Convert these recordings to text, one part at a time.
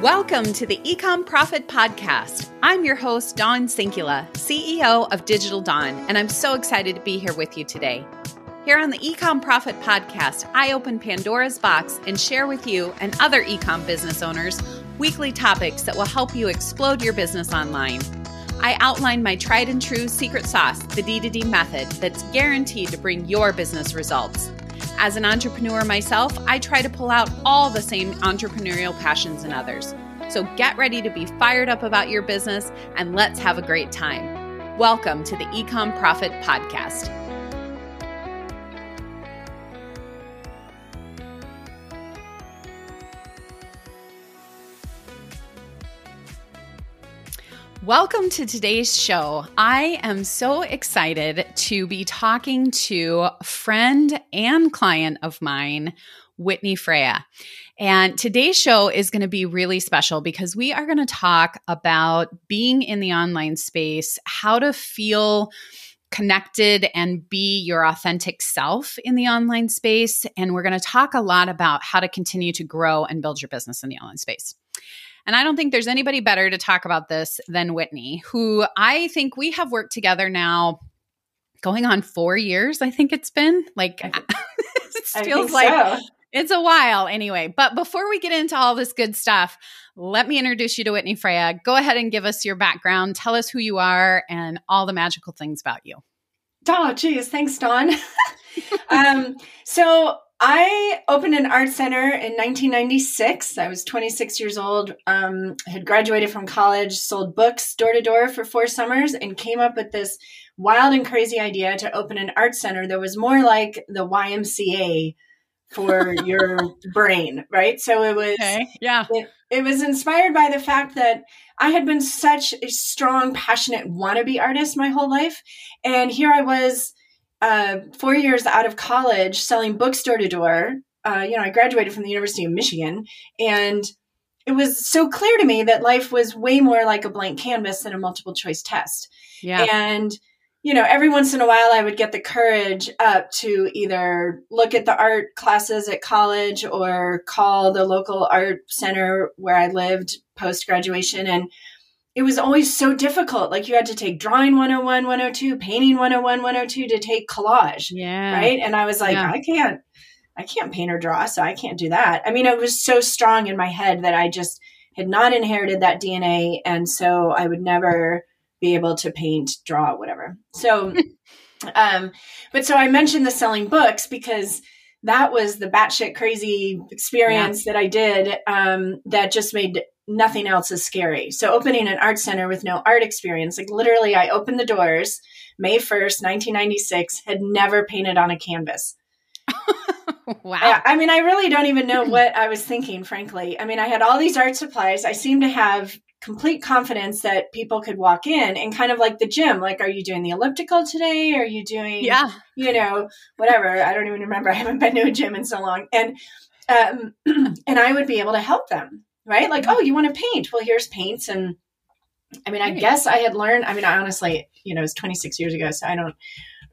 Welcome to the Ecom Profit Podcast. I'm your host, Dawn Sinkula, CEO of Digital Dawn, and I'm so excited to be here with you today. Here on the Ecom Profit Podcast, I open Pandora's box and share with you and other ecom business owners weekly topics that will help you explode your business online. I outline my tried and true secret sauce, the D2D method, that's guaranteed to bring your business results. As an entrepreneur myself, I try to pull out all the same entrepreneurial passions in others. So get ready to be fired up about your business and let's have a great time. Welcome to the Ecom Profit Podcast. Welcome to today's show. I am so excited to be talking to friend and client of mine, Whitney Freya. And today's show is going to be really special because we are going to talk about being in the online space, how to feel connected and be your authentic self in the online space. And we're going to talk a lot about how to continue to grow and build your business in the online space. And I don't think there's anybody better to talk about this than Whitney, who I think we have worked together now going on four years. I think it's been like, it feels like so. it's a while anyway. But before we get into all this good stuff, let me introduce you to Whitney Freya. Go ahead and give us your background. Tell us who you are and all the magical things about you. Oh, geez. Thanks, Dawn. um, so I opened an art center in 1996. I was 26 years old, um, had graduated from college, sold books door to door for four summers, and came up with this wild and crazy idea to open an art center that was more like the YMCA for your brain, right? So it was, okay. yeah, it, it was inspired by the fact that I had been such a strong, passionate wannabe artist my whole life, and here I was uh, four years out of college selling books door to door. Uh, you know, I graduated from the University of Michigan, and it was so clear to me that life was way more like a blank canvas than a multiple choice test. Yeah. And you know, every once in a while, I would get the courage up to either look at the art classes at college or call the local art center where I lived post graduation and it was always so difficult. Like you had to take drawing 101, 102, painting 101, 102 to take collage. Yeah. Right. And I was like, yeah. I can't, I can't paint or draw, so I can't do that. I mean, it was so strong in my head that I just had not inherited that DNA. And so I would never be able to paint, draw, whatever. So, um, but so I mentioned the selling books because that was the batshit crazy experience yeah. that I did um, that just made nothing else is scary. So opening an art center with no art experience, like literally I opened the doors May 1st, 1996, had never painted on a canvas. wow. I, I, mean, I really don't even know what I was thinking, frankly. I mean, I had all these art supplies. I seemed to have complete confidence that people could walk in and kind of like the gym like are you doing the elliptical today are you doing yeah you know whatever i don't even remember i haven't been to a gym in so long and um and i would be able to help them right? Like, mm-hmm. oh, you want to paint? Well, here's paints. And I mean, I guess I had learned, I mean, I honestly, you know, it was 26 years ago, so I don't,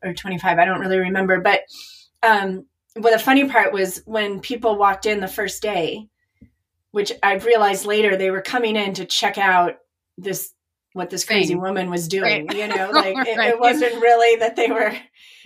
or 25, I don't really remember. But um, well, the funny part was when people walked in the first day, which I've realized later they were coming in to check out this what this crazy woman was doing. Right. You know, like right. it, it, wasn't really that they were.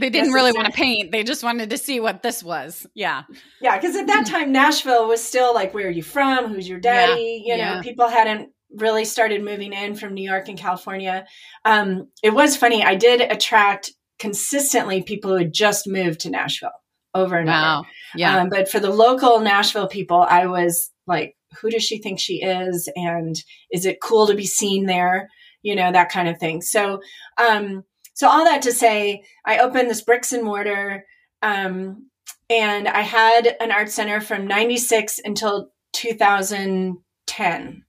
They didn't really want to paint. They just wanted to see what this was. Yeah. Yeah. Cause at that time, Nashville was still like, where are you from? Who's your daddy? Yeah. You know, yeah. people hadn't really started moving in from New York and California. Um, it was funny. I did attract consistently people who had just moved to Nashville over and wow. over. Yeah. Um, but for the local Nashville people, I was like, who does she think she is? And is it cool to be seen there? You know, that kind of thing. So, um, so all that to say, I opened this bricks and mortar, um, and I had an art center from 96 until 2010.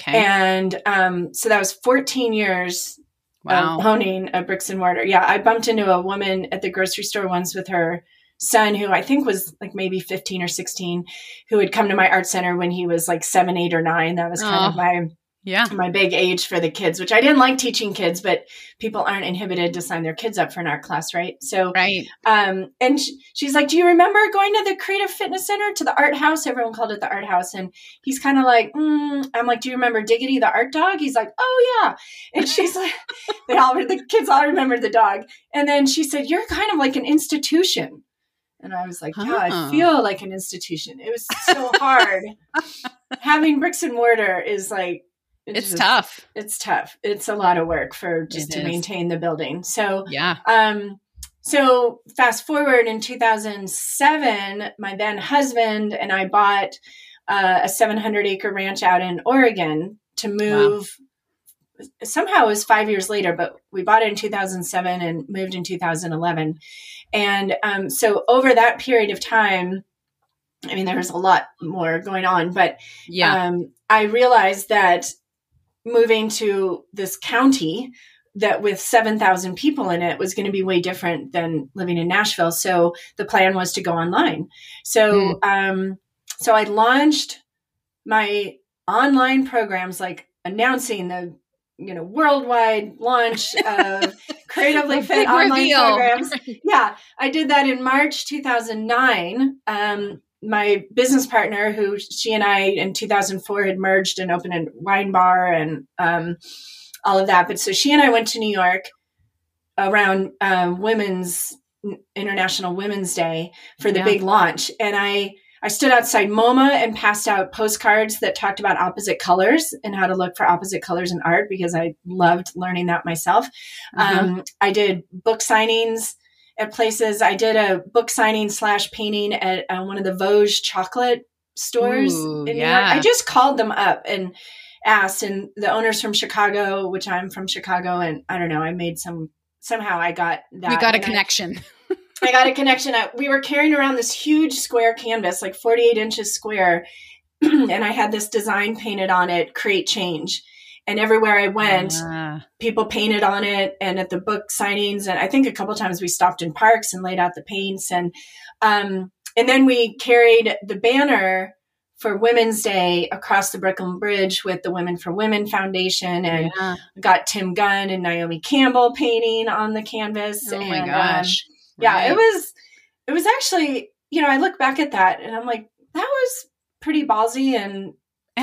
Okay. And um, so that was 14 years wow. owning a bricks and mortar. Yeah, I bumped into a woman at the grocery store once with her son who I think was like maybe 15 or 16 who had come to my art center when he was like seven, eight or nine. That was kind oh. of my Yeah. my big age for the kids, which I didn't like teaching kids, but people aren't inhibited to sign their kids up for an art class, right? So, Right. um, and sh- she's like, "Do you remember going to the Creative Fitness Center to the Art House? Everyone called it the Art House." And he's kind of like, mm. "I'm like, do you remember Diggity the art dog?" He's like, "Oh yeah." And she's like, "They all the kids all remember the dog." And then she said, "You're kind of like an institution." And I was like, "Yeah, Huh. I feel like an institution." It was so hard. Having bricks and mortar is like It's just- tough. It's tough. It's a lot of work for just It to is. maintain the building. So Yeah. um, so fast forward in 2007, my then husband and I bought uh, a 700 acre ranch out in Oregon to move. Somehow it was five years later, but we bought it in 2007 and moved in 2011. And um, so over that period of time, I mean, there was a lot more going on, but Yeah. um, I realized that moving to this county that with 7,000 people in it was going to be way different than living in Nashville. So the plan was to go online. So, um, so I launched my online programs, like announcing the, you know, worldwide launch of creatively fit online reveal. programs yeah, I did that in March 2009. Um, my business partner, who she and I in 2004 had merged and opened a wine bar and um, all of that. But so she and I went to New York around um, Women's International Women's Day for the Yeah. big launch, and I. I stood outside MoMA and passed out postcards that talked about opposite colors and how to look for opposite colors in art because I loved learning that myself. Uh-huh. Um, I did book signings at places. I did a book signing slash painting at uh, one of the Vosges chocolate stores Ooh, in New yeah. York. I just called them up and asked, and the owners from Chicago, which I'm from Chicago, and I don't know, I made some somehow I got that. you got a and I- connection. I got a connection. I, we were carrying around this huge square canvas, like 48 inches square, and I had this design painted on it, create change. And everywhere I went, Ah, people painted on it and at the book signings and i think a couple times we stopped in parks and laid out the paints and um and then we carried the banner for women's day across the brooklyn bridge with the women for women foundation and yeah. got tim gunn and naomi campbell painting on the canvas Oh my and, um, gosh. yeah Right. it was it was actually you know i look back at that and i'm like that was pretty ballsy and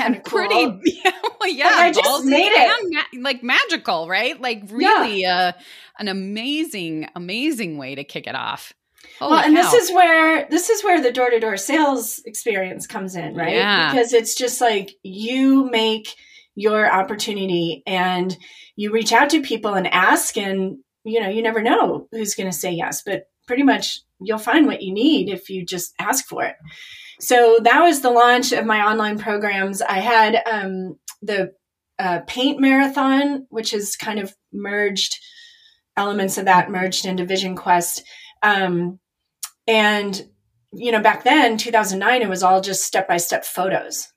and kinda pretty yeah, well, yeah I just made it. ma- like magical right like really uh, an amazing amazing way to kick it off Holy well, and cow. this is where this is where the door to door sales experience comes in, right? Yeah. Because it's just like you make your opportunity and you reach out to people and ask, and you know you never know who's going to say yes, but pretty much you'll find what you need if you just ask for it. So that was the launch of my online programs. I had um, the uh, paint marathon, which is kind of merged elements of that merged into Vision Quest. Um, and, you know, back then, 2009, it was all just step by step photos.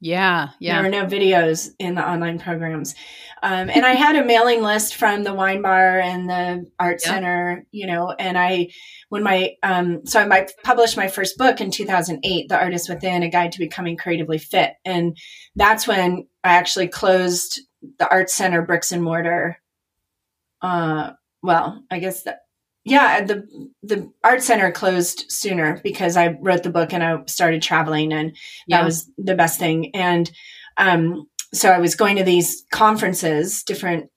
yeah yeah There were no videos in the online programs. Um, and I had a mailing list from the wine bar and the art Yeah. center, you know, and I, when my, um, so I might published my first book in 2008, The Artist Within, A Guide to Becoming Creatively Fit. And that's when I actually closed the art center bricks and mortar. Uh, well, I guess that, yeah, the, the art center closed sooner because I wrote the book and I started traveling and yeah that was the best thing and um so i was going to these conferences different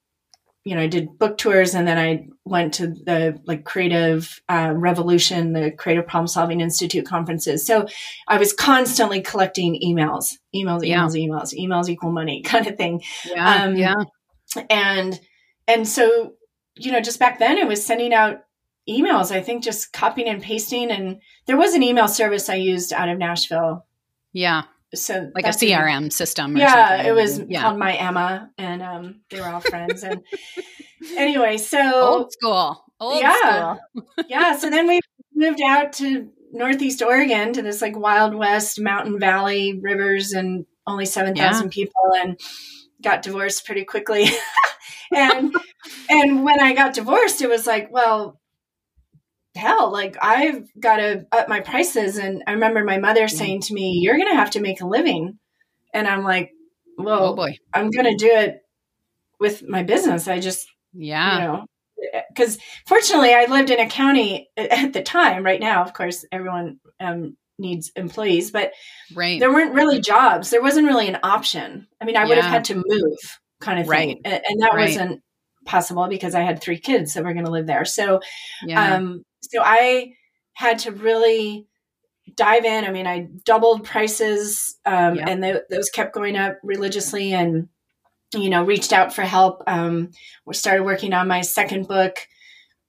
you know i did book tours and then i went to the like creative uh, revolution the creative problem solving institute conferences. So i was constantly collecting emails emails Yeah. emails emails emails equal money kind of thing. Yeah um, yeah. and and so you know just back then it was sending out emails i think just copying and pasting and there was an email service i used out of nashville. Yeah so like a crm system or yeah something. it was yeah. called my emma and um they were all friends and anyway so old school. Old Yeah. school. Yeah so then we moved out to northeast oregon to this like wild west mountain valley rivers and only 7000 people and got divorced pretty quickly. And and when i got divorced it was like well hell like i've got to up my prices and i remember my mother saying to me you're gonna have to make a living and i'm like well, oh boy. I'm going to do it with my business. I just, Yeah. you know, because fortunately I lived in a county at the time. Right now, of course, everyone um, needs employees, but right. there weren't really jobs. There wasn't really an option. I mean, I would have had to move, kind of thing, Right. and, and that Right. wasn't possible because I had three kids that were going to live there. So, yeah. um, so I had to really dive in. I mean, I doubled prices, um, Yeah. and tho- those kept going up religiously, and you know, reached out for help. Um, started working on my second book.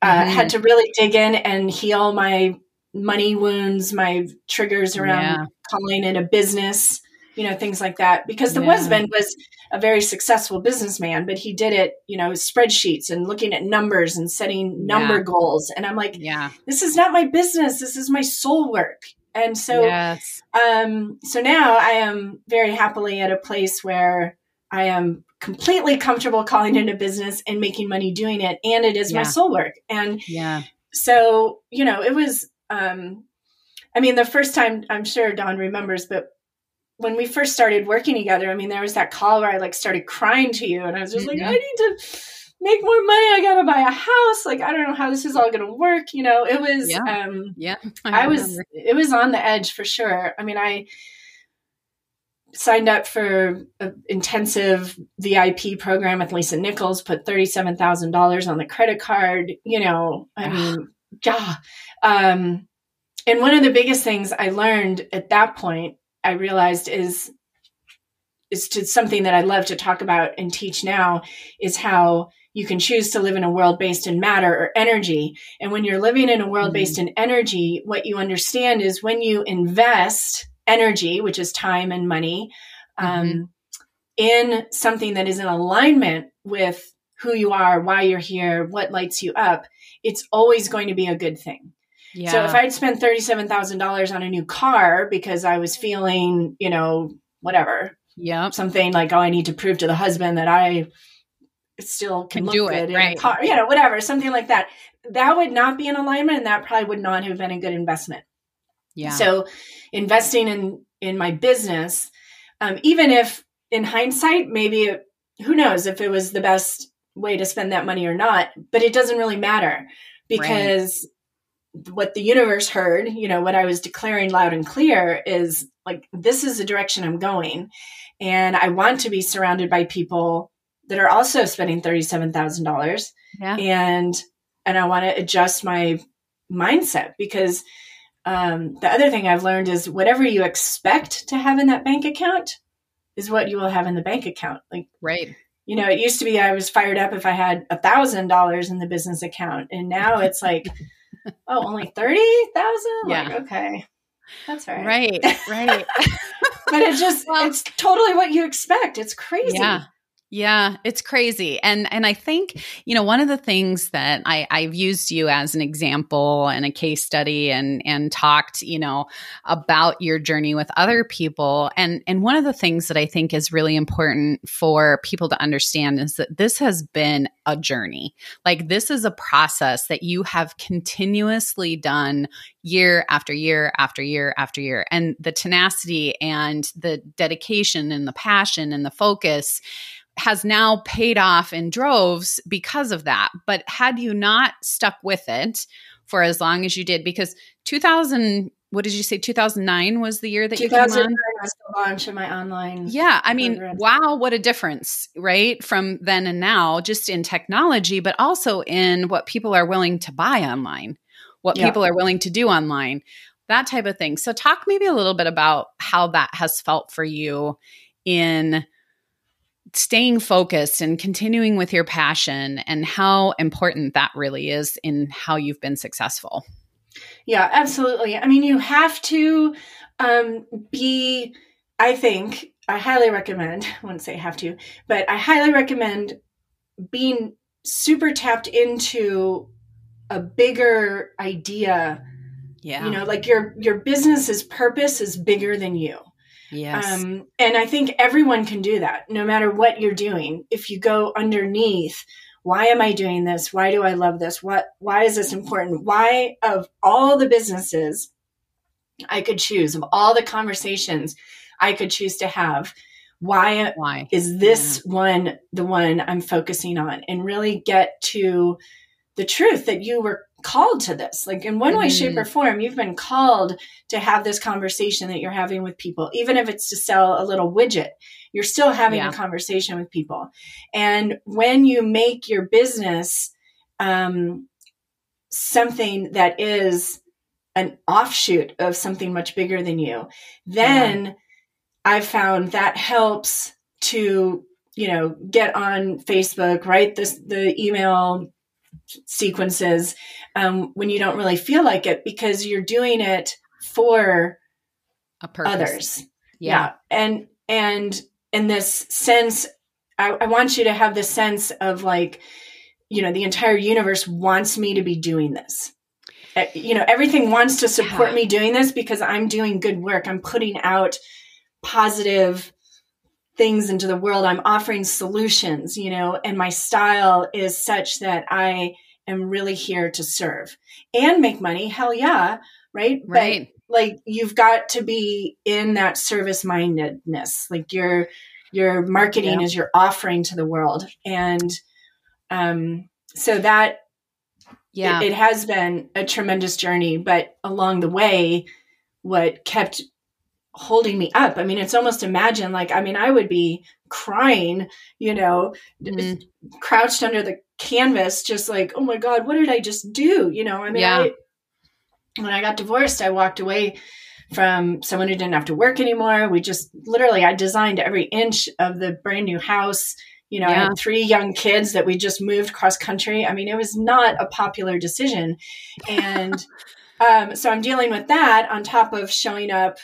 Uh, Mhm. Had to really dig in and heal my money wounds, my triggers around Yeah. calling it a business, you know, things like that. Because the Yeah. husband was a very successful businessman, but he did it, you know, spreadsheets and looking at numbers and setting number Yeah. goals. And I'm like, yeah. this is not my business. This is my soul work. And so, yes. um, so now I am very happily at a place where I am completely comfortable calling it a business and making money doing it. And it is my soul work. And Yeah. so, you know, it was, um, I mean, the first time I'm sure Dawn remembers, but when we first started working together, I mean, there was that call where I like started crying to you and I was just like, I need to make more money. I got to buy a house. Like, I don't know how this is all going to work. You know, it was, Yeah. um, Yeah. I was it was on the edge for sure. I mean, I signed up for an intensive VIP program with Lisa Nichols, put thirty-seven thousand dollars on the credit card. You know, I mean, yeah. Um, and one of the biggest things I learned at that point, I realized is is to something that I love to talk about and teach now is how you can choose to live in a world based in matter or energy. And when you're living in a world based in energy, what you understand is when you invest energy, which is time and money, um, in something that is in alignment with who you are, why you're here, what lights you up, it's always going to be a good thing. Yeah. So if I'd spent thirty-seven thousand dollars on a new car because I was feeling, you know, whatever, Yep. something like, oh, I need to prove to the husband that I still can, Can look do it, good in a right. car, you know, whatever, something like that. That would not be in alignment, and that probably would not have been a good investment. Yeah. So, investing in in my business, um, even if in hindsight, maybe it, who knows if it was the best way to spend that money or not, but it doesn't really matter because what the universe heard, you know, what I was declaring loud and clear is like, this is the direction I'm going. And I want to be surrounded by people that are also spending $37,000 yeah. and and I want to adjust my mindset because um, the other thing I've learned is whatever you expect to have in that bank account is what you will have in the bank account. Like Right. you know, it used to be I was fired up if I had a thousand dollars in the business account, and now it's like, oh, only thirty thousand. Yeah. Like, okay, that's right. Right. Right. But it just Well- it's totally what you expect. It's crazy. Yeah. Yeah, it's crazy. And and I think, you know, one of the things that I I've used you as an example and a case study and and talked, you know, about your journey with other people and and one of the things that I think is really important for people to understand is that this has been a journey. Like this is a process that you have continuously done year after year after year after year and the tenacity and the dedication and the passion and the focus has now paid off in droves because of that. But had you not stuck with it for as long as you did, because 2000, what did you say, 2009 was the year that you came on? was the launch of my online. Yeah, I mean, wow, what a difference, right? From then and now, just in technology, but also in what people are willing to buy online, what Yeah. people are willing to do online, that type of thing. So, talk maybe a little bit about how that has felt for you in staying focused and continuing with your passion and how important that really is in how you've been successful. Yeah, absolutely. I mean, you have to um, be, I think, I highly recommend, I wouldn't say have to, but I highly recommend being super tapped into a bigger idea. Yeah. You know, like your your business's purpose is bigger than you. Yes. Um, and I think everyone can do that, no matter what you're doing. If you go underneath, why am I doing this? Why do I love this? What? Why is this important? Why, of all the businesses I could choose, of all the conversations I could choose to have, why, Why? is this one the one I'm focusing on and really get to the truth that you were called to this. Like in one way, Mhm. shape, or form, you've been called to have this conversation that you're having with people, even if it's to sell a little widget. You're still having Yeah. a conversation with people. And when you make your business um, something that is an offshoot of something much bigger than you, then I've found that helps to, you know, get on Facebook, write this the email sequences um, when you don't really feel like it because you're doing it for A purpose. others. Yeah. And and in this sense, I, I want you to have the sense of like, you know, the entire universe wants me to be doing this. Uh, You know, everything wants to support Yeah. me doing this because I'm doing good work. I'm putting out positive things into the world. I'm offering solutions, you know, and my style is such that I am really here to serve and make money. Hell yeah. Right. But Right. like you've got to be in that service mindedness like your your marketing Yeah. is your offering to the world and um so that yeah. it, it has been a tremendous journey but along the way what kept holding me up. I mean it's almost imagine like i mean i would be crying you know Mhm. crouched under the canvas just like oh my god what did i just do? You know i mean Yeah. I, when i got divorced i walked away from someone who didn't have to work anymore. We just literally i designed every inch of the brand new house. You know i had three young kids that we just moved cross country. I mean it was not a popular decision. And um, so i'm dealing with that on top of showing up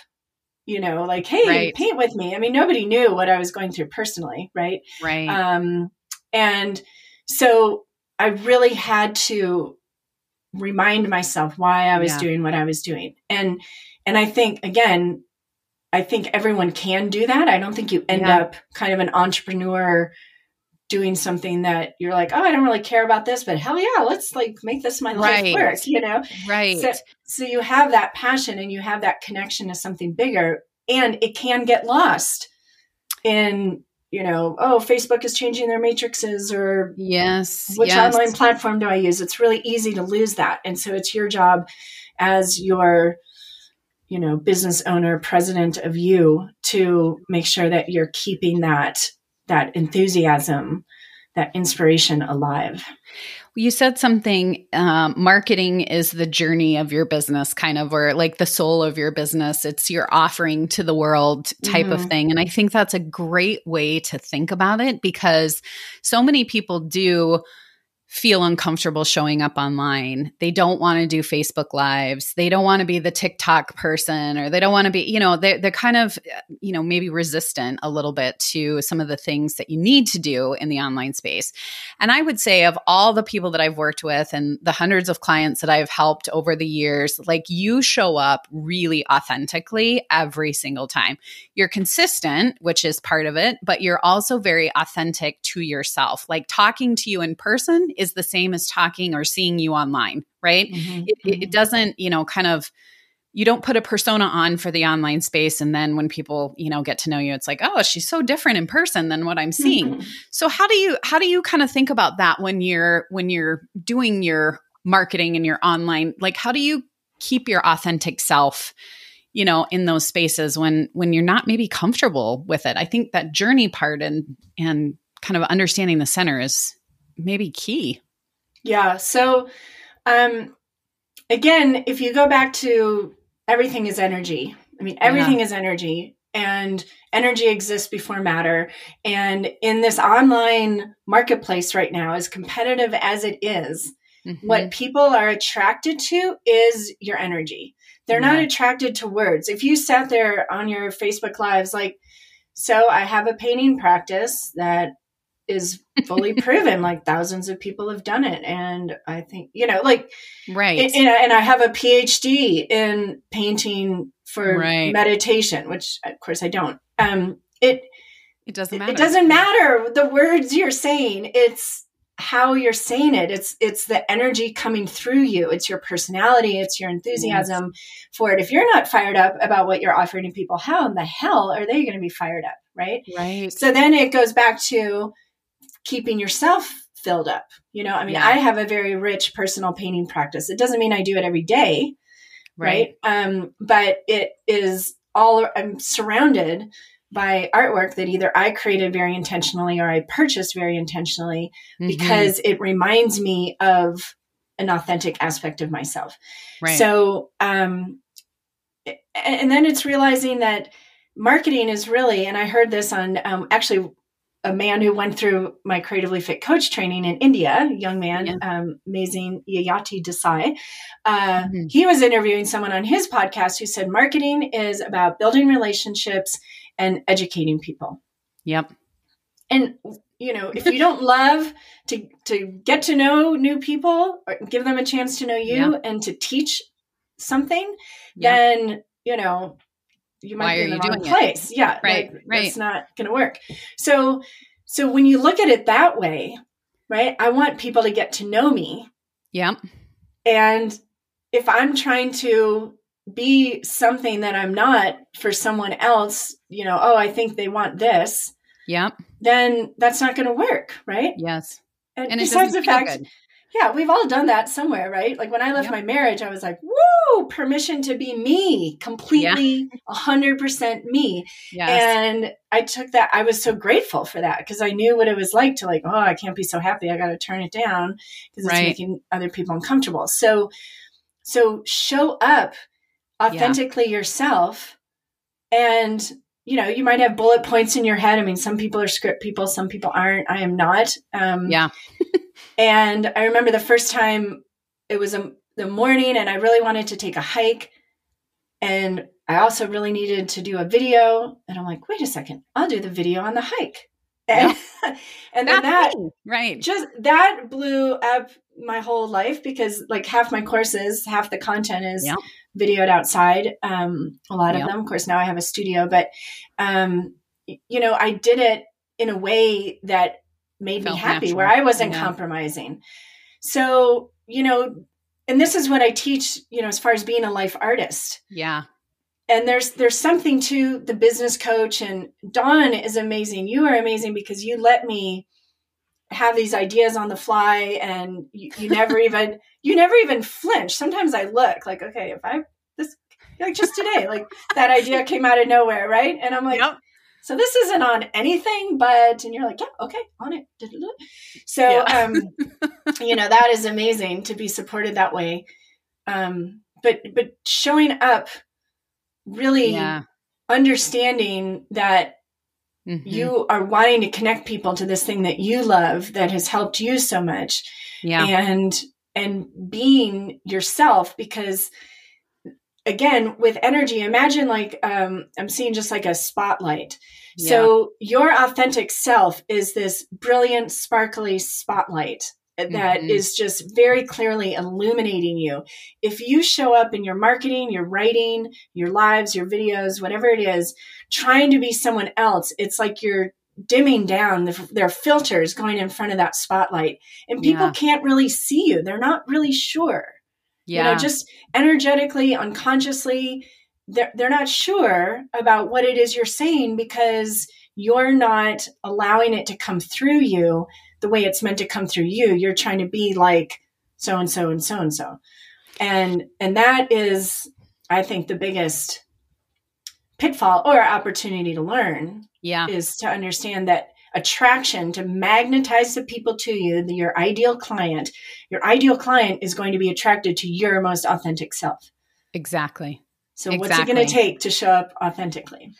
you know like hey Right. paint with me i mean nobody knew what i was going through personally right right. um, and so I really had to remind myself why I was Yeah. doing what I was doing. And and I think again, I think everyone can do that. I don't think you end Yeah. up kind of an entrepreneur doing something that you're like, oh, I don't really care about this, but hell yeah, let's like make this my life Right. work, you know? right. So, so you have that passion and you have that connection to something bigger, and it can get lost in, you know, oh, Facebook is changing their matrices or yes. which yes. online platform do I use? It's really easy to lose that. And so it's your job as your, you know, business owner, president of you to make sure that you're keeping that that enthusiasm, that inspiration alive. You said something, um, marketing is the journey of your business, kind of, or like the soul of your business. It's your offering to the world type of Mhm. thing. And I think that's a great way to think about it because so many people do feel uncomfortable showing up online. They don't want to do Facebook lives. They don't want to be the TikTok person or they don't want to be, you know, they're, they're kind of, you know, maybe resistant a little bit to some of the things that you need to do in the online space. And I would say, of all the people that I've worked with and the hundreds of clients that I've helped over the years, like you show up really authentically every single time. You're consistent, which is part of it, but you're also very authentic to yourself. Like talking to you in person is the same as talking or seeing you online, right? It, it, it doesn't, you know, kind of you don't put a persona on for the online space and then when people you know get to know you it's like oh she's so different in person than what i'm seeing Mhm. so how do you how do you kind of think about that when you're when you're doing your marketing and your online like how do you keep your authentic self you know in those spaces when when you're not maybe comfortable with it i think that journey part and and kind of understanding the center is maybe key Yeah. So, um, again, if you go back to everything is energy, I mean, everything is energy, and energy exists before matter. And in this online marketplace right now, as competitive as it is, Mhm. what people are attracted to is your energy. They're not attracted to words. If you sat there on your Facebook lives, like, so I have a painting practice that is fully proven, like thousands of people have done it. And I think, you know, like, right and, and I- and I have a PhD in painting for Right. meditation, which of course I don't. Um, it, it doesn't matter it doesn't matter the words you're saying. It's how you're saying it it's it's the energy coming through you it's your personality it's your enthusiasm yes. for it if you're not fired up about what you're offering to people how in the hell are they going to be fired up right right so then it goes back to keeping yourself filled up you know i mean yeah. i have a very rich personal painting practice it doesn't mean i do it every day right, right? um but it is all i'm surrounded by artwork that either I created very intentionally or I purchased very intentionally mm-hmm. because it reminds me of an authentic aspect of myself. Right. So, um, and then it's realizing that marketing is really, and I heard this on um, actually a man who went through my creatively fit coach training in India, young man, yeah. um, amazing Yayati Desai. Uh, mm-hmm. He was interviewing someone on his podcast who said marketing is about building relationships and educating people. Yep. And you know, if you don't love to to get to know new people or give them a chance to know you yep. and to teach something, yep. then you know you might Why be in the wrong place. It? Yeah, right, like, right. It's not going to work. So, so when you look at it that way, right? I want people to get to know me. Yeah. And if I'm trying to be something that I'm not for someone else, you know, oh, I think they want this. Yeah. Then that's not going to work, right? Yes. And, and besides the fact, good. Yeah, we've all done that somewhere, right? Like when I left yep. my marriage, I was like, woo, permission to be me, completely a hundred percent me. Yes. And I took that, I was so grateful for that because I knew what it was like to like, oh, I can't be so happy. I got to turn it down because it's right. making other people uncomfortable. So, so show up authentically yeah. yourself and you know you might have bullet points in your head. I mean some people are script people some people aren't. I am not. Um, yeah. and i remember the first time it was a, the morning and i really wanted to take a hike. And i also really needed to do a video. And i'm like wait a second. I'll do the video on the hike. And, yeah. and then that right. just that blew up my whole life because like half my courses half the content is yeah videoed outside. Um, a lot yep. of them, of course, now I have a studio, but um, you know, I did it in a way that made Felt me happy, natural. where I wasn't yeah. compromising. So, you know, and this is what I teach, you know, as far as being a life artist. Yeah. And there's there's something to the business coach and Dawn is amazing. You are amazing because you let me have these ideas on the fly and you, you never even you never even flinch sometimes i look like okay if i this like just today like that idea came out of nowhere right and i'm like yep. so this isn't on anything but and you're like yeah okay on it so yeah. um you know that is amazing to be supported that way um but but showing up really yeah. understanding that Mm-hmm. You are wanting to connect people to this thing that you love that has helped you so much. Yeah. And and being yourself because again with energy imagine like um, i'm seeing just like a spotlight yeah. so your authentic self is this brilliant sparkly spotlight that mm-hmm. is just very clearly illuminating you. If you show up in your marketing, your writing, your lives, your videos, whatever it is, trying to be someone else, it's like you're dimming down the, their filters going in front of that spotlight and people yeah. can't really see you. They're not really sure. Yeah. You know, just energetically, unconsciously, they're, they're not sure about what it is you're saying because you're not allowing it to come through you the way it's meant to come through you. You're trying to be like so and so and so and so. And and that is I think the biggest pitfall or opportunity to learn yeah is to understand that attraction to magnetize the people to you the, your ideal client your ideal client is going to be attracted to your most authentic self exactly so exactly. what's it going to take to show up authentically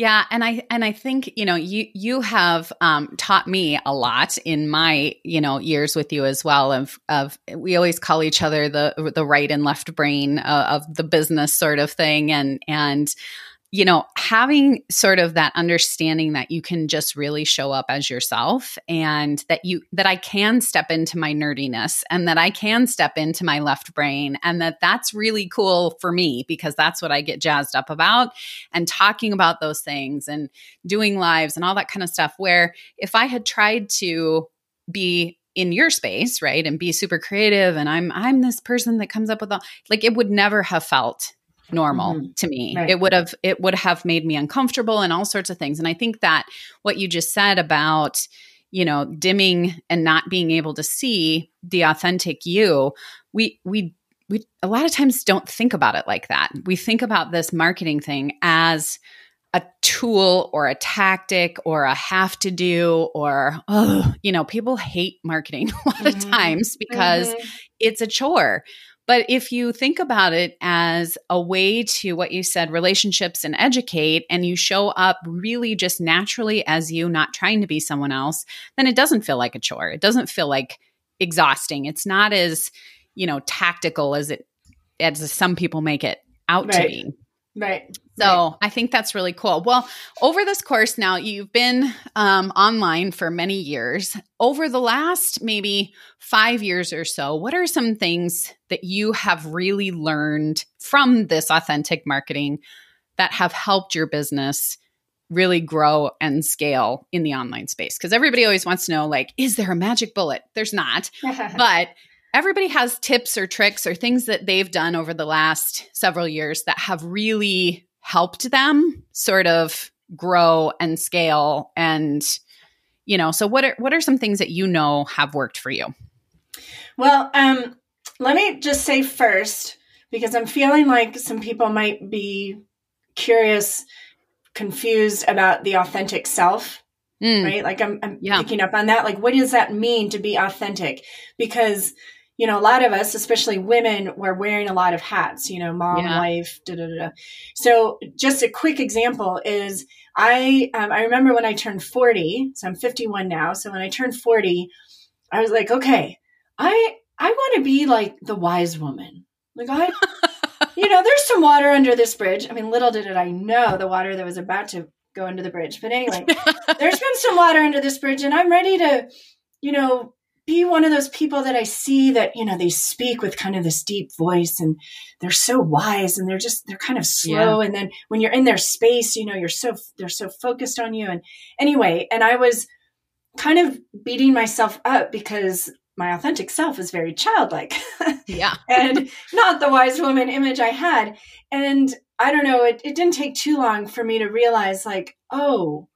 yeah, and I and I think you know you you have um, taught me a lot in my you know years with you as well. Of of we always call each other the the right and left brain uh, of the business sort of thing, and and you know, having sort of that understanding that you can just really show up as yourself and that you, that I can step into my nerdiness and that I can step into my left brain and that that's really cool for me because that's what I get jazzed up about and talking about those things and doing lives and all that kind of stuff. Where if I had tried to be in your space, right? And be super creative and I'm I'm this person that comes up with all like it would never have felt normal mm-hmm. to me. Right. It would have it would have made me uncomfortable and all sorts of things. And I think that what you just said about you know dimming and not being able to see the authentic you we we we a lot of times don't think about it like that we think about this marketing thing as a tool or a tactic or a have to do or oh you know people hate marketing a lot mm-hmm. of times because mm-hmm. it's a chore but if you think about it as a way to what you said relationships and educate and you show up really just naturally as you not trying to be someone else then it doesn't feel like a chore. It doesn't feel like exhausting. It's not as you know tactical as it as some people make it out right. to be Right. So right. I think that's really cool. Well, over this course now, you've been um, online for many years. Over the last maybe five years or so, what are some things that you have really learned from this authentic marketing that have helped your business really grow and scale in the online space? Because everybody always wants to know, like, is there a magic bullet? There's not. but everybody has tips or tricks or things that they've done over the last several years that have really helped them sort of grow and scale and you know so what are what are some things that you know have worked for you well um let me just say first because i'm feeling like some people might be curious confused about the authentic self mm. right like i'm, I'm yeah. picking up on that like what does that mean to be authentic because you know, a lot of us, especially women, we're wearing a lot of hats, you know, mom, yeah. wife, da, da, da. So just a quick example is I, um, I remember when I turned 40, so I'm 51 now. So when I turned 40, I was like, okay, I, I want to be like the wise woman. Like I, you know, there's some water under this bridge. I mean, little did it I know the water that was about to go under the bridge. But anyway, there's been some water under this bridge and I'm ready to, you know, be one of those people that I see that, you know, they speak with kind of this deep voice and they're so wise and they're just, they're kind of slow. Yeah. And then when you're in their space, you know, you're so, they're so focused on you. And anyway, and I was kind of beating myself up because my authentic self is very childlike. Yeah. and not the wise woman image I had. And I don't know, it, it didn't take too long for me to realize, like, oh,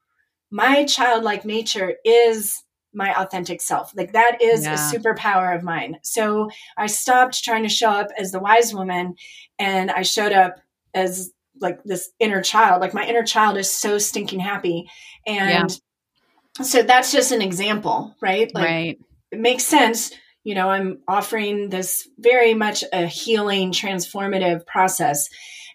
my childlike nature is my authentic self. Like that is yeah. a superpower of mine. So I stopped trying to show up as the wise woman and I showed up as like this inner child. Like my inner child is so stinking happy. And yeah. so that's just an example, right? Like right. it makes sense. You know, I'm offering this very much a healing, transformative process.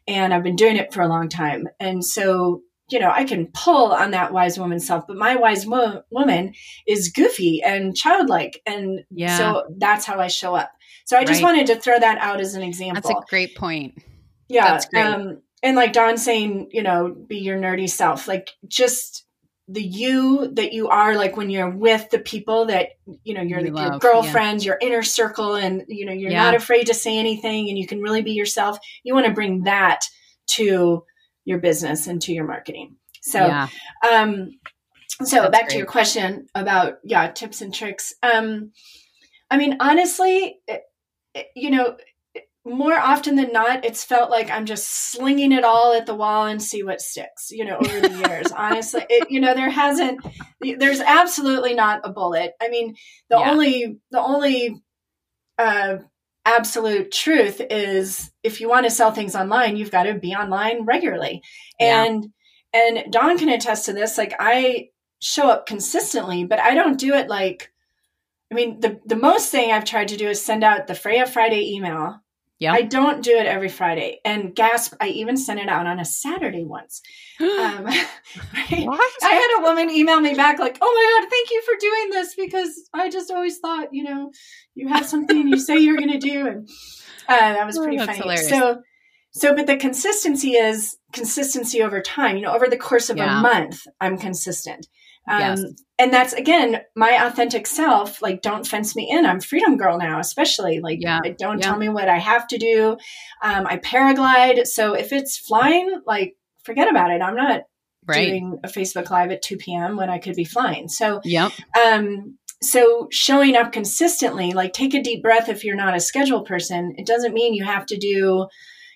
And I've been doing it for a long time. And so you know, I can pull on that wise woman self, but my wise wo- woman is goofy and childlike. And yeah. so that's how I show up. So I just right. wanted to throw that out as an example. That's a great point. Yeah. Um, and like Dawn saying, you know, be your nerdy self, like just the you that you are like when you're with the people that you know you're you the, your girlfriends yeah. your inner circle and you know you're yeah. not afraid to say anything and you can really be yourself you want to bring that to your business and to your marketing. So, yeah. um, so That's back great. to your question about yeah tips and tricks. Um, I mean, honestly, it, it, you know, more often than not, it's felt like I'm just slinging it all at the wall and see what sticks. You know, over the years, honestly, it, you know, there hasn't, there's absolutely not a bullet. I mean, the yeah. only, the only uh, absolute truth is if you want to sell things online, you've got to be online regularly. And yeah. and Dawn can attest to this. Like I show up consistently, but I don't do it like I mean, the the most thing I've tried to do is send out the Freya Friday email. Yeah. I don't do it every Friday. And gasp, I even sent it out on a Saturday once. um, right? I had a woman email me back like, "Oh my god, thank you for doing this because I just always thought, you know, you have something you say you're going to do and uh, that was oh, pretty oh, funny. Hilarious. So so, but the consistency is consistency over time. You know, over the course of yeah. a month, I'm consistent. Um, yes. And that's again my authentic self. Like, don't fence me in. I'm freedom girl now, especially. Like, yeah. don't yeah. tell me what I have to do. Um, I paraglide. So if it's flying, like, forget about it. I'm not right. doing a Facebook Live at 2 p.m. when I could be flying. So, yep. Um, so showing up consistently, like take a deep breath if you're not a schedule person. It doesn't mean you have to do,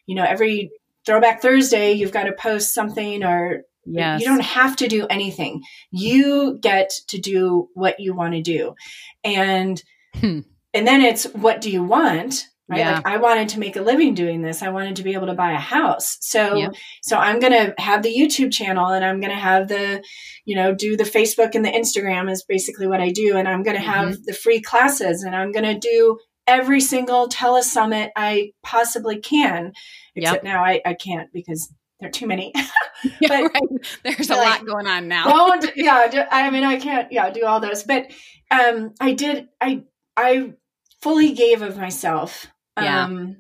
you know, every throwback Thursday, you've got to post something or yes. you don't have to do anything. You get to do what you want to do. And hmm. and then it's what do you want? right yeah. like i wanted to make a living doing this i wanted to be able to buy a house so yeah. so i'm going to have the youtube channel and i'm going to have the you know do the facebook and the instagram is basically what i do and i'm going to have mm-hmm. the free classes and i'm going to do every single telesummit i possibly can except yep. now I, I can't because there are too many but right. there's a like, lot going on now don't, yeah i mean i can't yeah do all those but um i did i i fully gave of myself yeah. um,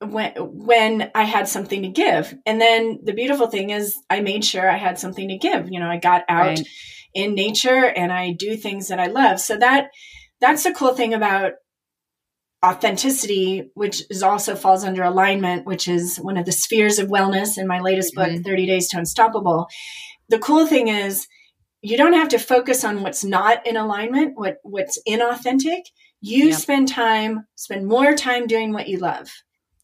when when I had something to give. And then the beautiful thing is I made sure I had something to give. You know, I got out right. in nature and I do things that I love. So that that's the cool thing about authenticity, which is also falls under alignment, which is one of the spheres of wellness in my latest mm-hmm. book, 30 Days to Unstoppable. The cool thing is you don't have to focus on what's not in alignment, what what's inauthentic. You yep. spend time, spend more time doing what you love.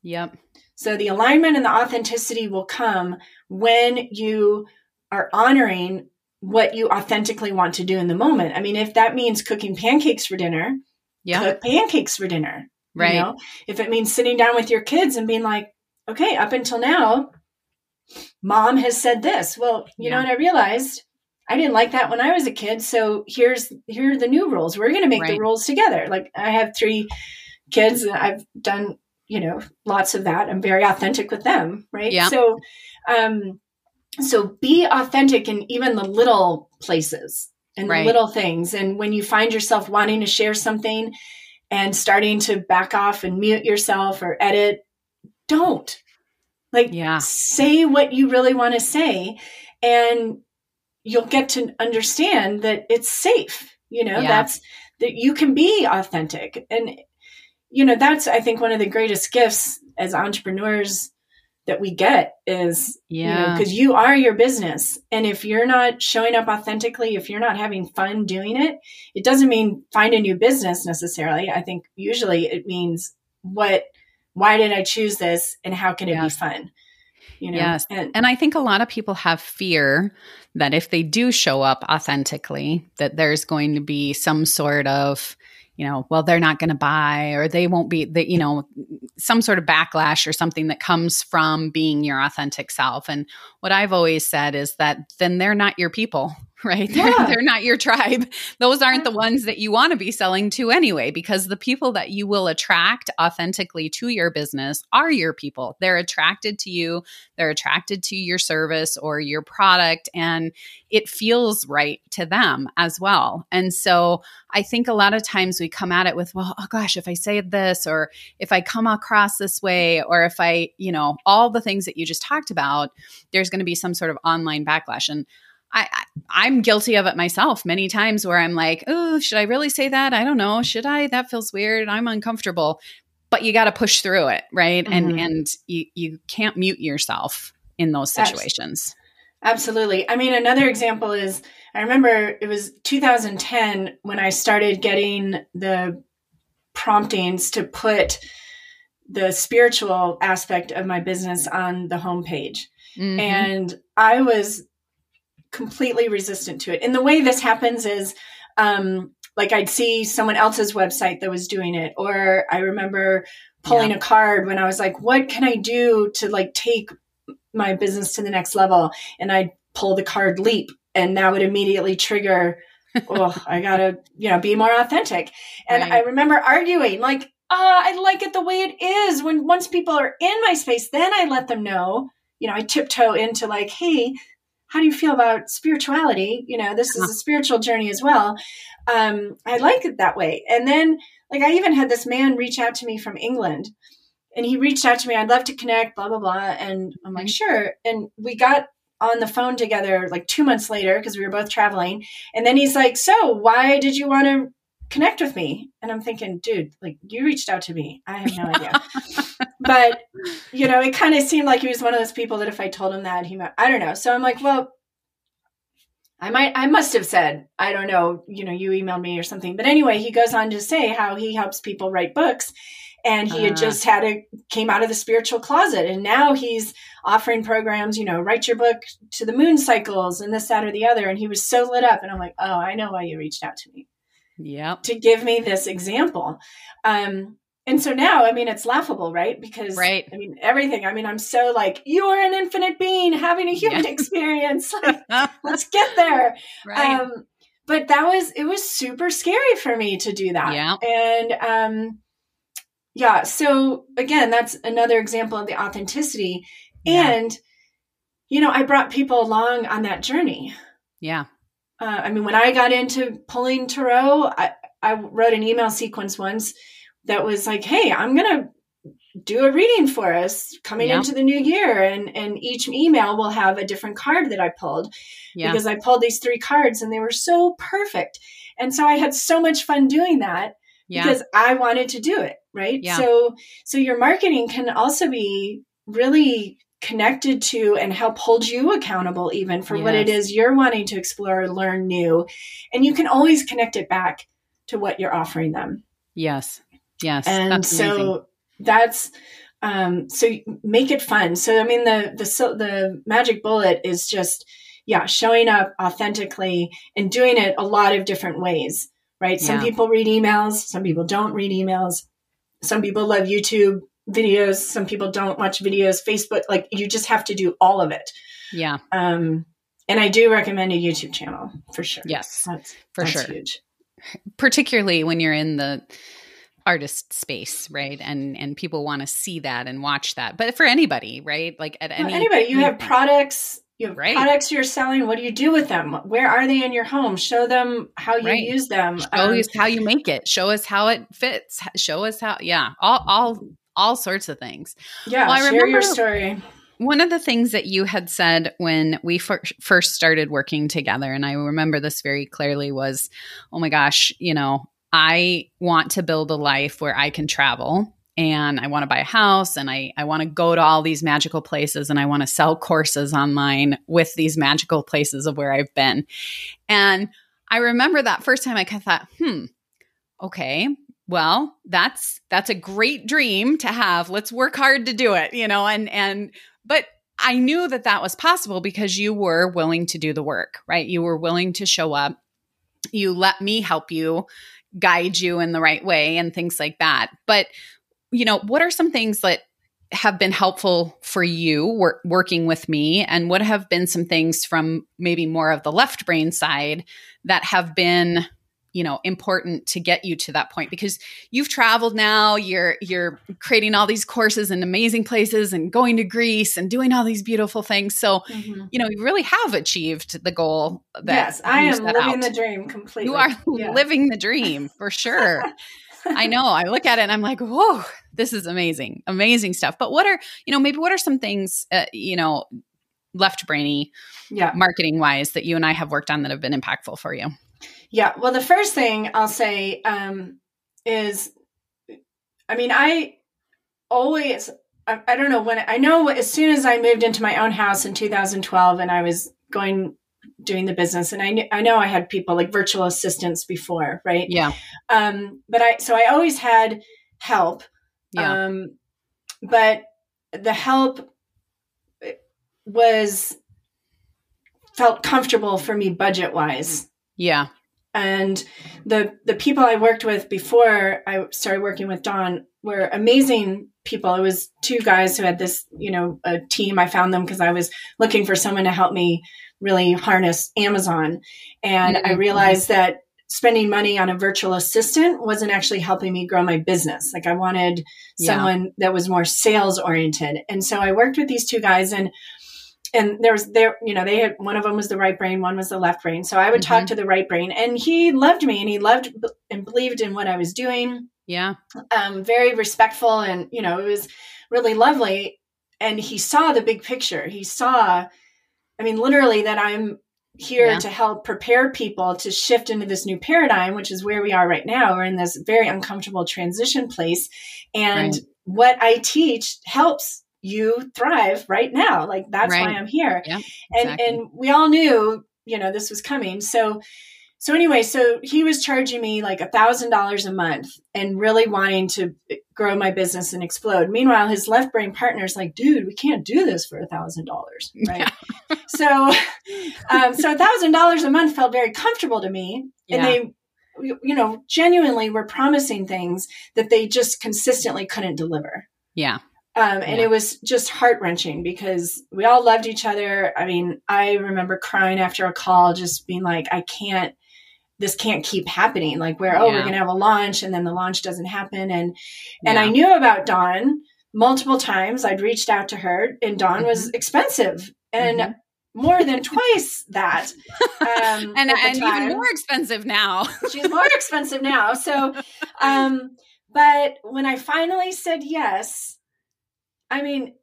Yep. So the alignment and the authenticity will come when you are honoring what you authentically want to do in the moment. I mean, if that means cooking pancakes for dinner, yeah. cook pancakes for dinner. Right. You know? If it means sitting down with your kids and being like, okay, up until now, mom has said this. Well, you yeah. know what I realized? I didn't like that when I was a kid. So here's here are the new rules. We're going to make right. the rules together. Like I have three kids, and I've done you know lots of that. I'm very authentic with them, right? Yeah. So, um, so be authentic in even the little places and right. little things. And when you find yourself wanting to share something and starting to back off and mute yourself or edit, don't. Like, yeah. say what you really want to say and you'll get to understand that it's safe you know yeah. that's that you can be authentic and you know that's i think one of the greatest gifts as entrepreneurs that we get is yeah because you, know, you are your business. And if you're not showing up authentically if you're not having fun doing it it doesn't mean find a new business necessarily. I think usually it means what why did i choose this and how can it yes. be fun? You know yes. and, and i think a lot of people have fear that if they do show up authentically that there's going to be some sort of you know well they're not going to buy or they won't be that you know some sort of backlash or something that comes from being your authentic self. And what i've always said is that then they're not your people right? Yeah. They're, they're, not your tribe. Those aren't the ones that you want to be selling to anyway, because the people that you will attract authentically to your business are your people. They're attracted to you, they're attracted to your service or your product, and it feels right to them as well. And so I think a lot of times we come at it with, well, oh gosh, if I say this, or if I come across this way, or if I, you know, all the things that you just talked about, there's going to be some sort of online backlash. And I, I am guilty of it myself many times where I'm like, oh, should I really say that? I don't know. Should I? That feels weird. I'm uncomfortable. But you got to push through it, right? Mm-hmm. And and you you can't mute yourself in those situations. Absolutely. I mean, another example is I remember it was 2010 when I started getting the promptings to put the spiritual aspect of my business on the homepage. Mm-hmm. And I was completely resistant to it. And the way this happens is um, like I'd see someone else's website that was doing it, or I remember pulling yeah. a card when I was like, what can I do to like take my business to the next level? And I'd pull the card leap, and that would immediately trigger, oh, I gotta, you know, be more authentic. And right. I remember arguing, like, uh, I like it the way it is. When once people are in my space, then I let them know. You know, I tiptoe into like, hey, how do you feel about spirituality? You know, this is a spiritual journey as well. Um, I like it that way. And then, like, I even had this man reach out to me from England and he reached out to me, I'd love to connect, blah, blah, blah. And I'm like, mm-hmm. sure. And we got on the phone together like two months later because we were both traveling. And then he's like, so why did you want to connect with me? And I'm thinking, dude, like, you reached out to me. I have no idea. but you know, it kind of seemed like he was one of those people that if I told him that he might, I don't know. So I'm like, well, I might, I must have said, I don't know, you know, you emailed me or something. But anyway, he goes on to say how he helps people write books. And he uh, had ah. just had a, came out of the spiritual closet. And now he's offering programs, you know, write your book to the moon cycles and this, that, or the other. And he was so lit up. And I'm like, oh, I know why you reached out to me. Yeah. To give me this example. Um, and so now, I mean, it's laughable, right? Because, right. I mean, everything. I mean, I'm so like, you are an infinite being having a human yeah. experience. Like, let's get there. Right. Um, but that was, it was super scary for me to do that. Yeah. And, um, yeah. So again, that's another example of the authenticity. Yeah. And, you know, I brought people along on that journey. Yeah. Uh, I mean, when I got into pulling tarot, I, I wrote an email sequence once that was like, hey, I'm going to do a reading for us coming yeah. into the new year and and each email will have a different card that I pulled yeah. because I pulled these three cards and they were so perfect. And so I had so much fun doing that yeah. because I wanted to do it, right? So so your marketing can also be really connected to and help hold you accountable even for yes. what it is you're wanting to explore learn new and you can always connect it back to what you're offering them. Yes. Yes. And so that's um so make it fun. So I mean the the the magic bullet is just yeah, showing up authentically and doing it a lot of different ways, right? Some yeah. people read emails, some people don't read emails. Some people love YouTube videos, some people don't watch videos, Facebook, like you just have to do all of it. Yeah. Um and I do recommend a YouTube channel for sure. Yes. That's for that's sure. Huge. Particularly when you're in the artist space right? And and people want to see that and watch that. But for anybody right? Like at any anybody you have products you have right. products you're selling. What do you do with them? Where are they in your home? Show them how you right. use them show um, us how you make it. Show us how it fits. Show us how yeah all all all sorts of things. Yeah well, I share remember, your story. one of the things that you had said when we fir- first started working together, and I remember this very clearly, was, oh my gosh, you know, I want to build a life where I can travel and I want to buy a house and I, I want to go to all these magical places and I want to sell courses online with these magical places of where I've been. And I remember that first time I kind of thought, hmm, okay, well, that's that's a great dream to have. Let's work hard to do it, you know, and and but I knew that that was possible because you were willing to do the work, right? You were willing to show up. You let me help you guide you in the right way and things like that. But, you know, what are some things that have been helpful for you wor- working with me? And what have been some things from maybe more of the left brain side that have been you know important to get you to that point because you've traveled now you're you're creating all these courses in amazing places and going to Greece and doing all these beautiful things so mm-hmm. you know you really have achieved the goal yes I am living out. the dream completely you are yeah. living the dream for sure I know I look at it and I'm like whoa this is amazing amazing stuff but what are you know maybe what are some things uh, you know left brainy yeah marketing wise that you and I have worked on that have been impactful for you yeah. Well, the first thing I'll say um, is, I mean, I always, I, I don't know when, I know as soon as I moved into my own house in 2012 and I was going, doing the business and I, kn- I know I had people like virtual assistants before, right? Yeah. Um, but I, so I always had help. Yeah. Um, but the help was felt comfortable for me budget wise. Yeah and the the people I worked with before I started working with Dawn were amazing people. It was two guys who had this, you know, a team. I found them because I was looking for someone to help me really harness Amazon, and mm-hmm. I realized that spending money on a virtual assistant wasn't actually helping me grow my business. Like I wanted yeah. someone that was more sales oriented, and so I worked with these two guys and and there was there you know they had one of them was the right brain one was the left brain. So i would mm-hmm. talk to the right brain and he loved me and he loved and believed in what i was doing. Yeah. Um very respectful and you know it was really lovely. And he saw the big picture. He saw i mean literally that i'm here yeah. to help prepare people to shift into this new paradigm which is where we are right now. We're in this very uncomfortable transition place. And right. what i teach helps you thrive right now. Like that's right. why I'm here. Yeah, exactly. And and we all knew you know this was coming. So so anyway, so he was charging me like a thousand dollars a month and really wanting to grow my business and explode. Meanwhile, his left brain partner's like, dude, we can't do this for a thousand dollars. Right. Yeah. so, um, so a thousand dollars a month felt very comfortable to me. And they, you know, genuinely were promising things that they just consistently couldn't deliver. Yeah. Um, and yeah. it was just heart wrenching because we all loved each other. I mean, I remember crying after a call, just being like, I can't, this can't keep happening like where oh we're going to have a launch and then the launch doesn't happen and yeah. and i knew about dawn multiple times i'd reached out to her and dawn mm-hmm. was expensive and mm-hmm. more than twice that um, and, and even more expensive now she's more expensive now so um but when i finally said yes i mean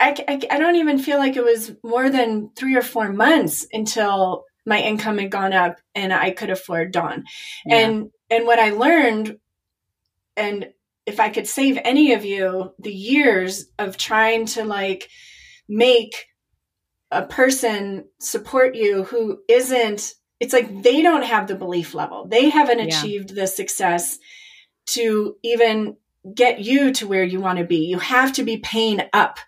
I, I, I don't even feel like it was more than three or four months until my income had gone up and I could afford Dawn. Yeah. And and what I learned and if I could save any of you the years of trying to like make a person support you who isn't it's like they don't have the belief level. They haven't yeah. achieved the success to even get you to where you want to be. You have to be paying up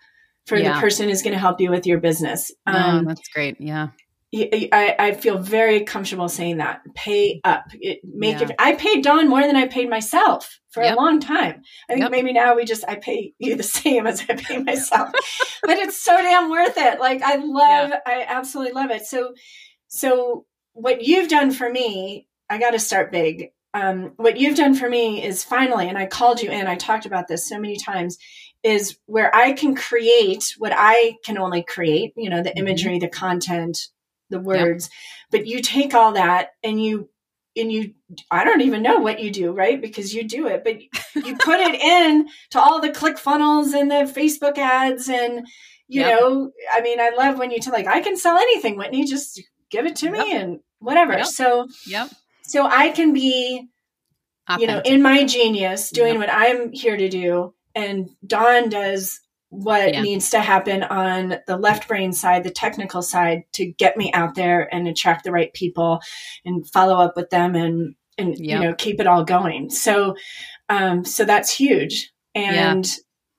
for yeah. the person who's going to help you with your business. Um, that's great. Yeah. I, I feel very comfortable saying that. Pay up. It, make yeah. it. I paid Dawn more than I paid myself for yep. a long time. I think yep. maybe now we just I pay you the same as I pay myself, but it's so damn worth it. Like I love, yeah. I absolutely love it. So, so what you've done for me, I got to start big. Um, what you've done for me is finally, and I called you in. I talked about this so many times. Is where I can create what I can only create. You know, the mm-hmm. imagery, the content, the words yep. but you take all that and you and you i don't even know what you do right because you do it but you put it in to all the ClickFunnels and the facebook ads and you yep. know i mean i love when you tell like i can sell anything whitney just give it to yep. me and whatever so yep so i can be you know in my genius doing what i'm here to do and dawn does what yeah. needs to happen on the left brain side, the technical side, to get me out there and attract the right people and follow up with them and and you know keep it all going. So um, so that's huge. And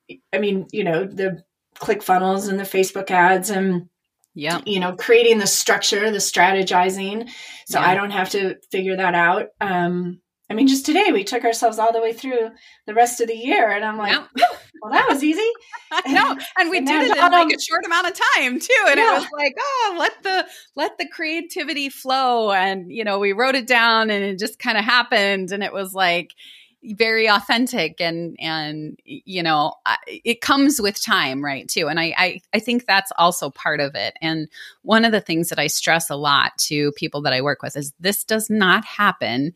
yeah. I mean, you know, the ClickFunnels and the Facebook ads and yeah you know creating the structure the strategizing so yeah. i don't have to figure that out um I mean, just today we took ourselves all the way through the rest of the year, and I'm like, yeah. well, that was easy. no, and we and did it in like a short amount of time too, and yeah. it was like, oh, let the let the creativity flow, and you know, we wrote it down, and it just kind of happened, and it was like very authentic and and you know it comes with time right too and I, I i think that's also part of it and one of the things that i stress a lot to people that i work with is this does not happen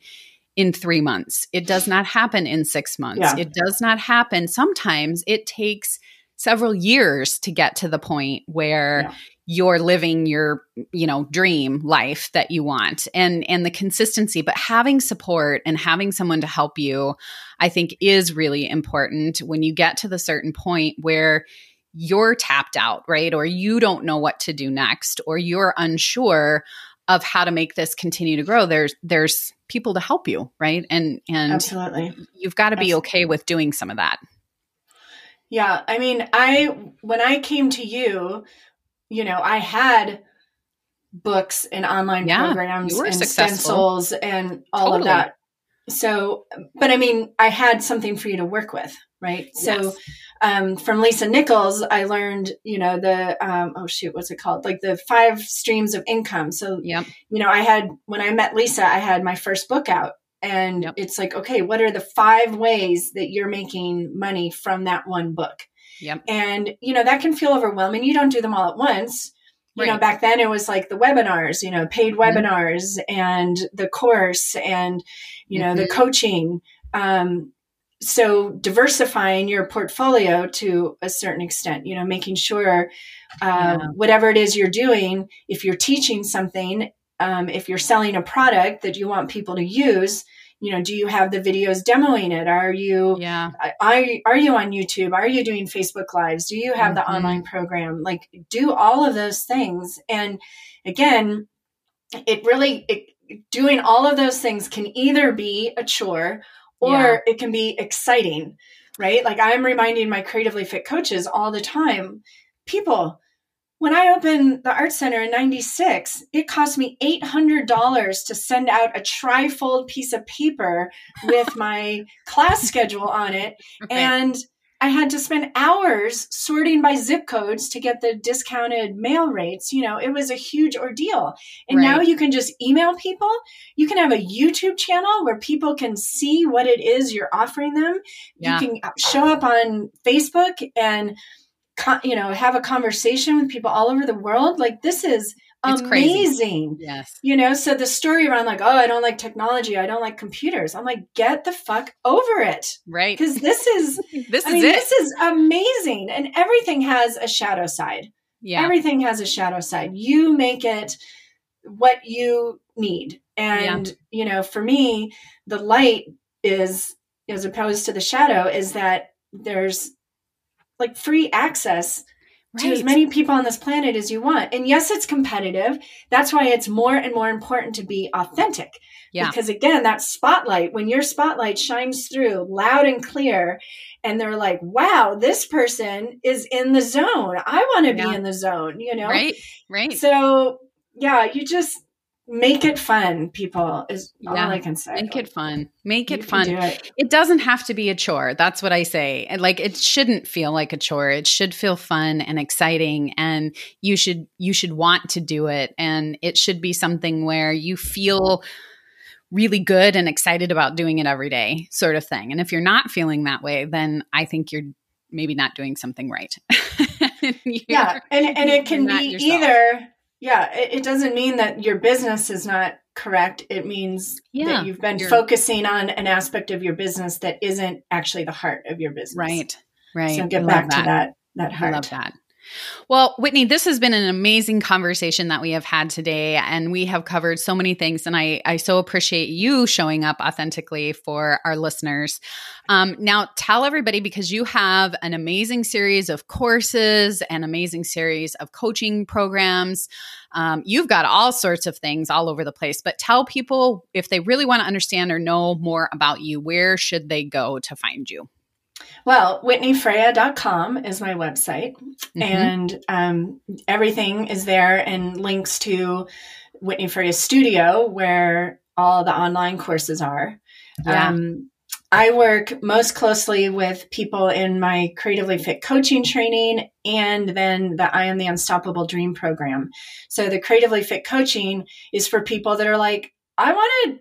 in three months. It does not happen in six months. Yeah. It does not happen. Sometimes it takes several years to get to the point where yeah. You're living your you know dream life that you want and and the consistency. But having support and having someone to help you i think is really important when you get to the certain point where you're tapped out right? Or you don't know what to do next or you're unsure of how to make this continue to grow. There's there's people to help you right? And and absolutely. you've got to be okay with doing some of that. Yeah i mean i when i came to you you know i had books and online yeah, programs and successful. stencils and all totally. of that so but i mean i had something for you to work with right so yes um, from Lisa Nichols, I learned, you know, the, um, oh shoot, what's it called? Like the five streams of income. So, yep. you know, I had, when I met Lisa, I had my first book out and yep. it's like, okay, what are the five ways that you're making money from that one book? Yep. And, you know, that can feel overwhelming. You don't do them all at once. You right. know, back then it was like the webinars, you know, paid mm-hmm. webinars and the course and, you know, mm-hmm. the coaching. Um, so diversifying your portfolio to a certain extent you know making sure uh, yeah. whatever it is you're doing if you're teaching something um, if you're selling a product that you want people to use you know do you have the videos demoing it are you yeah are, are you on youtube are you doing facebook lives do you have mm-hmm. the online program like do all of those things and again it really it, doing all of those things can either be a chore or yeah. it can be exciting, right? Like I'm reminding my creatively fit coaches all the time, people, when I opened the art center in 96, it cost me $800 to send out a trifold piece of paper with my class schedule on it. And I had to spend hours sorting by zip codes to get the discounted mail rates. You know, it was a huge ordeal. And right. now you can just email people. You can have a YouTube channel where people can see what it is you're offering them. Yeah. You can uh, show up on Facebook and, you know, have a conversation with people all over the world. Like, this is it's amazing. Crazy. Yes. You know, so the story around like, oh, I don't like technology, I don't like computers. I'm like, get the fuck over it. Right. Because this is this I is mean, it. this is amazing. And everything has a shadow side. Yeah. Everything has a shadow side. You make it what you need. And, yeah. you know, for me, the light is as opposed to the shadow is that there's like free access right. to as many people on this planet as you want. And yes, it's competitive. That's why it's more and more important to be authentic. Yeah. Because again, that spotlight, when your spotlight shines through loud and clear, and they're like, wow, this person is in the zone. I want to yeah. be in the zone, you know? Right, right. So, yeah, you just make it fun people is all yeah, i can say. Make it fun. Make it fun. do it. it. doesn't have to be a chore. That's what i say. And like it shouldn't feel like a chore. It should feel fun and exciting and you should you should want to do it. And it should be something where you feel really good and excited about doing it every day sort of thing. And if you're not feeling that way then i think you're maybe not doing something right. Yeah and and it can be yourself. either yeah, it, it, doesn't mean that your business is not correct. It means yeah, that you've been focusing on an aspect of your business that isn't actually the heart of your business. Right. Right. So get back that. to that that heart. I love that. Well, Whitney, this has been an amazing conversation that we have had today, and we have covered so many things. And I, I so appreciate you showing up authentically for our listeners. Um, now, tell everybody because you have an amazing series of courses, an amazing series of coaching programs. Um, you've got all sorts of things all over the place, but tell people if they really want to understand or know more about you, where should they go to find you? Well, whitneyfreya.com is my website, mm-hmm. and um, everything is there and links to Whitney Freya Studio, where all the online courses are. Yeah. Um, I work most closely with people in my Creatively Fit coaching training and then the I Am the Unstoppable Dream program. So, the Creatively Fit coaching is for people that are like, I want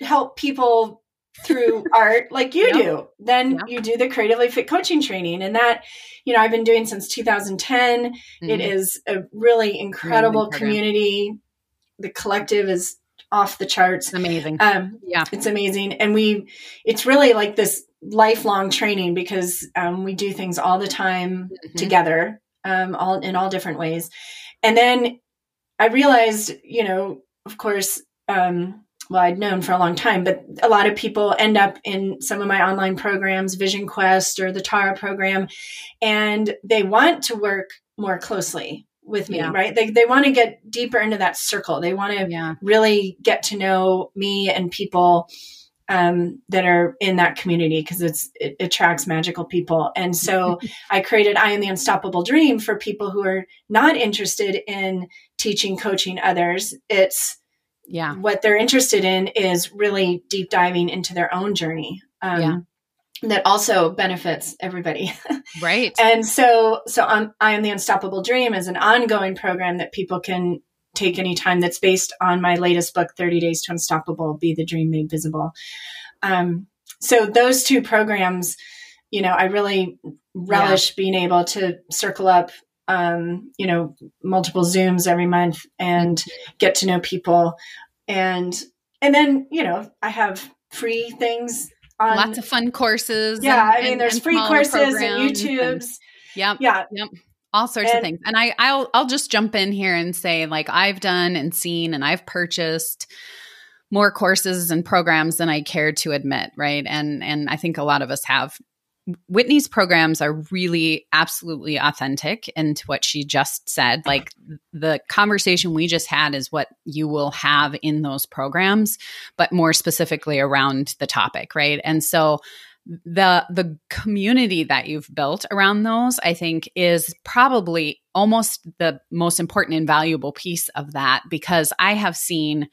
to help people through art like you yep. do then yep. you do the creatively fit coaching training. And that you know i've been doing since 2010 mm-hmm. it is a really incredible community. The collective is off the charts. Amazing. Um yeah. it's amazing. And we it's really like this lifelong training because um, we do things all the time mm-hmm. together um all in all different ways. And then i realized you know of course um well, I'd known for a long time, but a lot of people end up in some of my online programs, Vision Quest or the Tara program, and they want to work more closely with me, yeah. right? They, they want to get deeper into that circle. They want to yeah. really get to know me and people um, that are in that community because it's it attracts magical people. And so I created I am the Unstoppable Dream for people who are not interested in teaching, coaching others. It's yeah what they're interested in is really deep diving into their own journey um, yeah. that also benefits everybody right and so so I'm, i am the unstoppable dream is an ongoing program that people can take anytime that's based on my latest book 30 days to unstoppable be the dream made visible um, so those two programs you know i really relish yeah. being able to circle up um, you know, multiple Zooms every month and get to know people. And and then, you know, I have free things on lots of fun courses. Yeah, and, I mean there's free courses and YouTubes. Yep. Yeah. Yep. All sorts and, of things. And I I'll I'll just jump in here and say like I've done and seen and I've purchased more courses and programs than I care to admit, right? And and I think a lot of us have Whitney's programs are really absolutely authentic into what she just said. Like the conversation we just had is what you will have in those programs, but more specifically around the topic, right? And so the the community that you've built around those i think is probably almost the most important and valuable piece of that because i have seen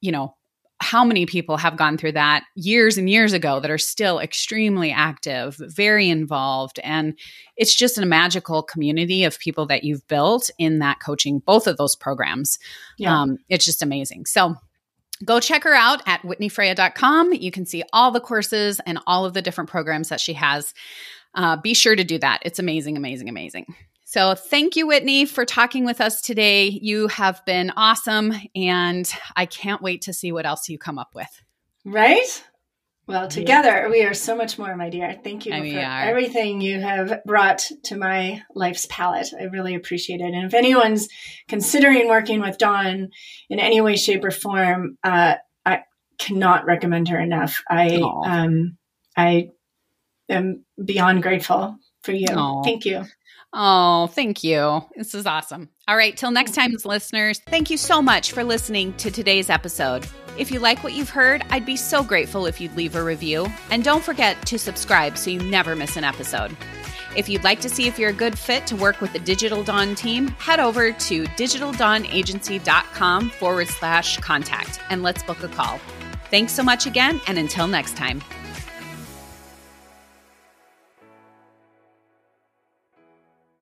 you know how many people have gone through that years and years ago that are still extremely active, very involved. And it's just a magical community of people that you've built in that coaching, both of those programs. Yeah. Um, it's just amazing. So, go check her out at whitneyfreya.com. You can see all the courses and all of the different programs that she has. Uh, be sure to do that. It's amazing, amazing, amazing. So, thank you, Whitney, for talking with us today. You have been awesome, and I can't wait to see what else you come up with. Right? Well, together we are so much more, my dear. Thank you for everything you have brought to my life's palette. I really appreciate it. And if anyone's considering working with Dawn in any way, shape, or form, uh, I cannot recommend her enough. I um, I am beyond grateful for you. Aww. Thank you. Oh, thank you. This is awesome. All right, till next time, listeners, thank you so much for listening to today's episode. If you like what you've heard, I'd be so grateful if you'd leave a review. And don't forget to subscribe so you never miss an episode. If you'd like to see if you're a good fit to work with the Digital Dawn team, head over to digitaldawnagency.com forward slash contact and let's book a call. Thanks so much again, and until next time.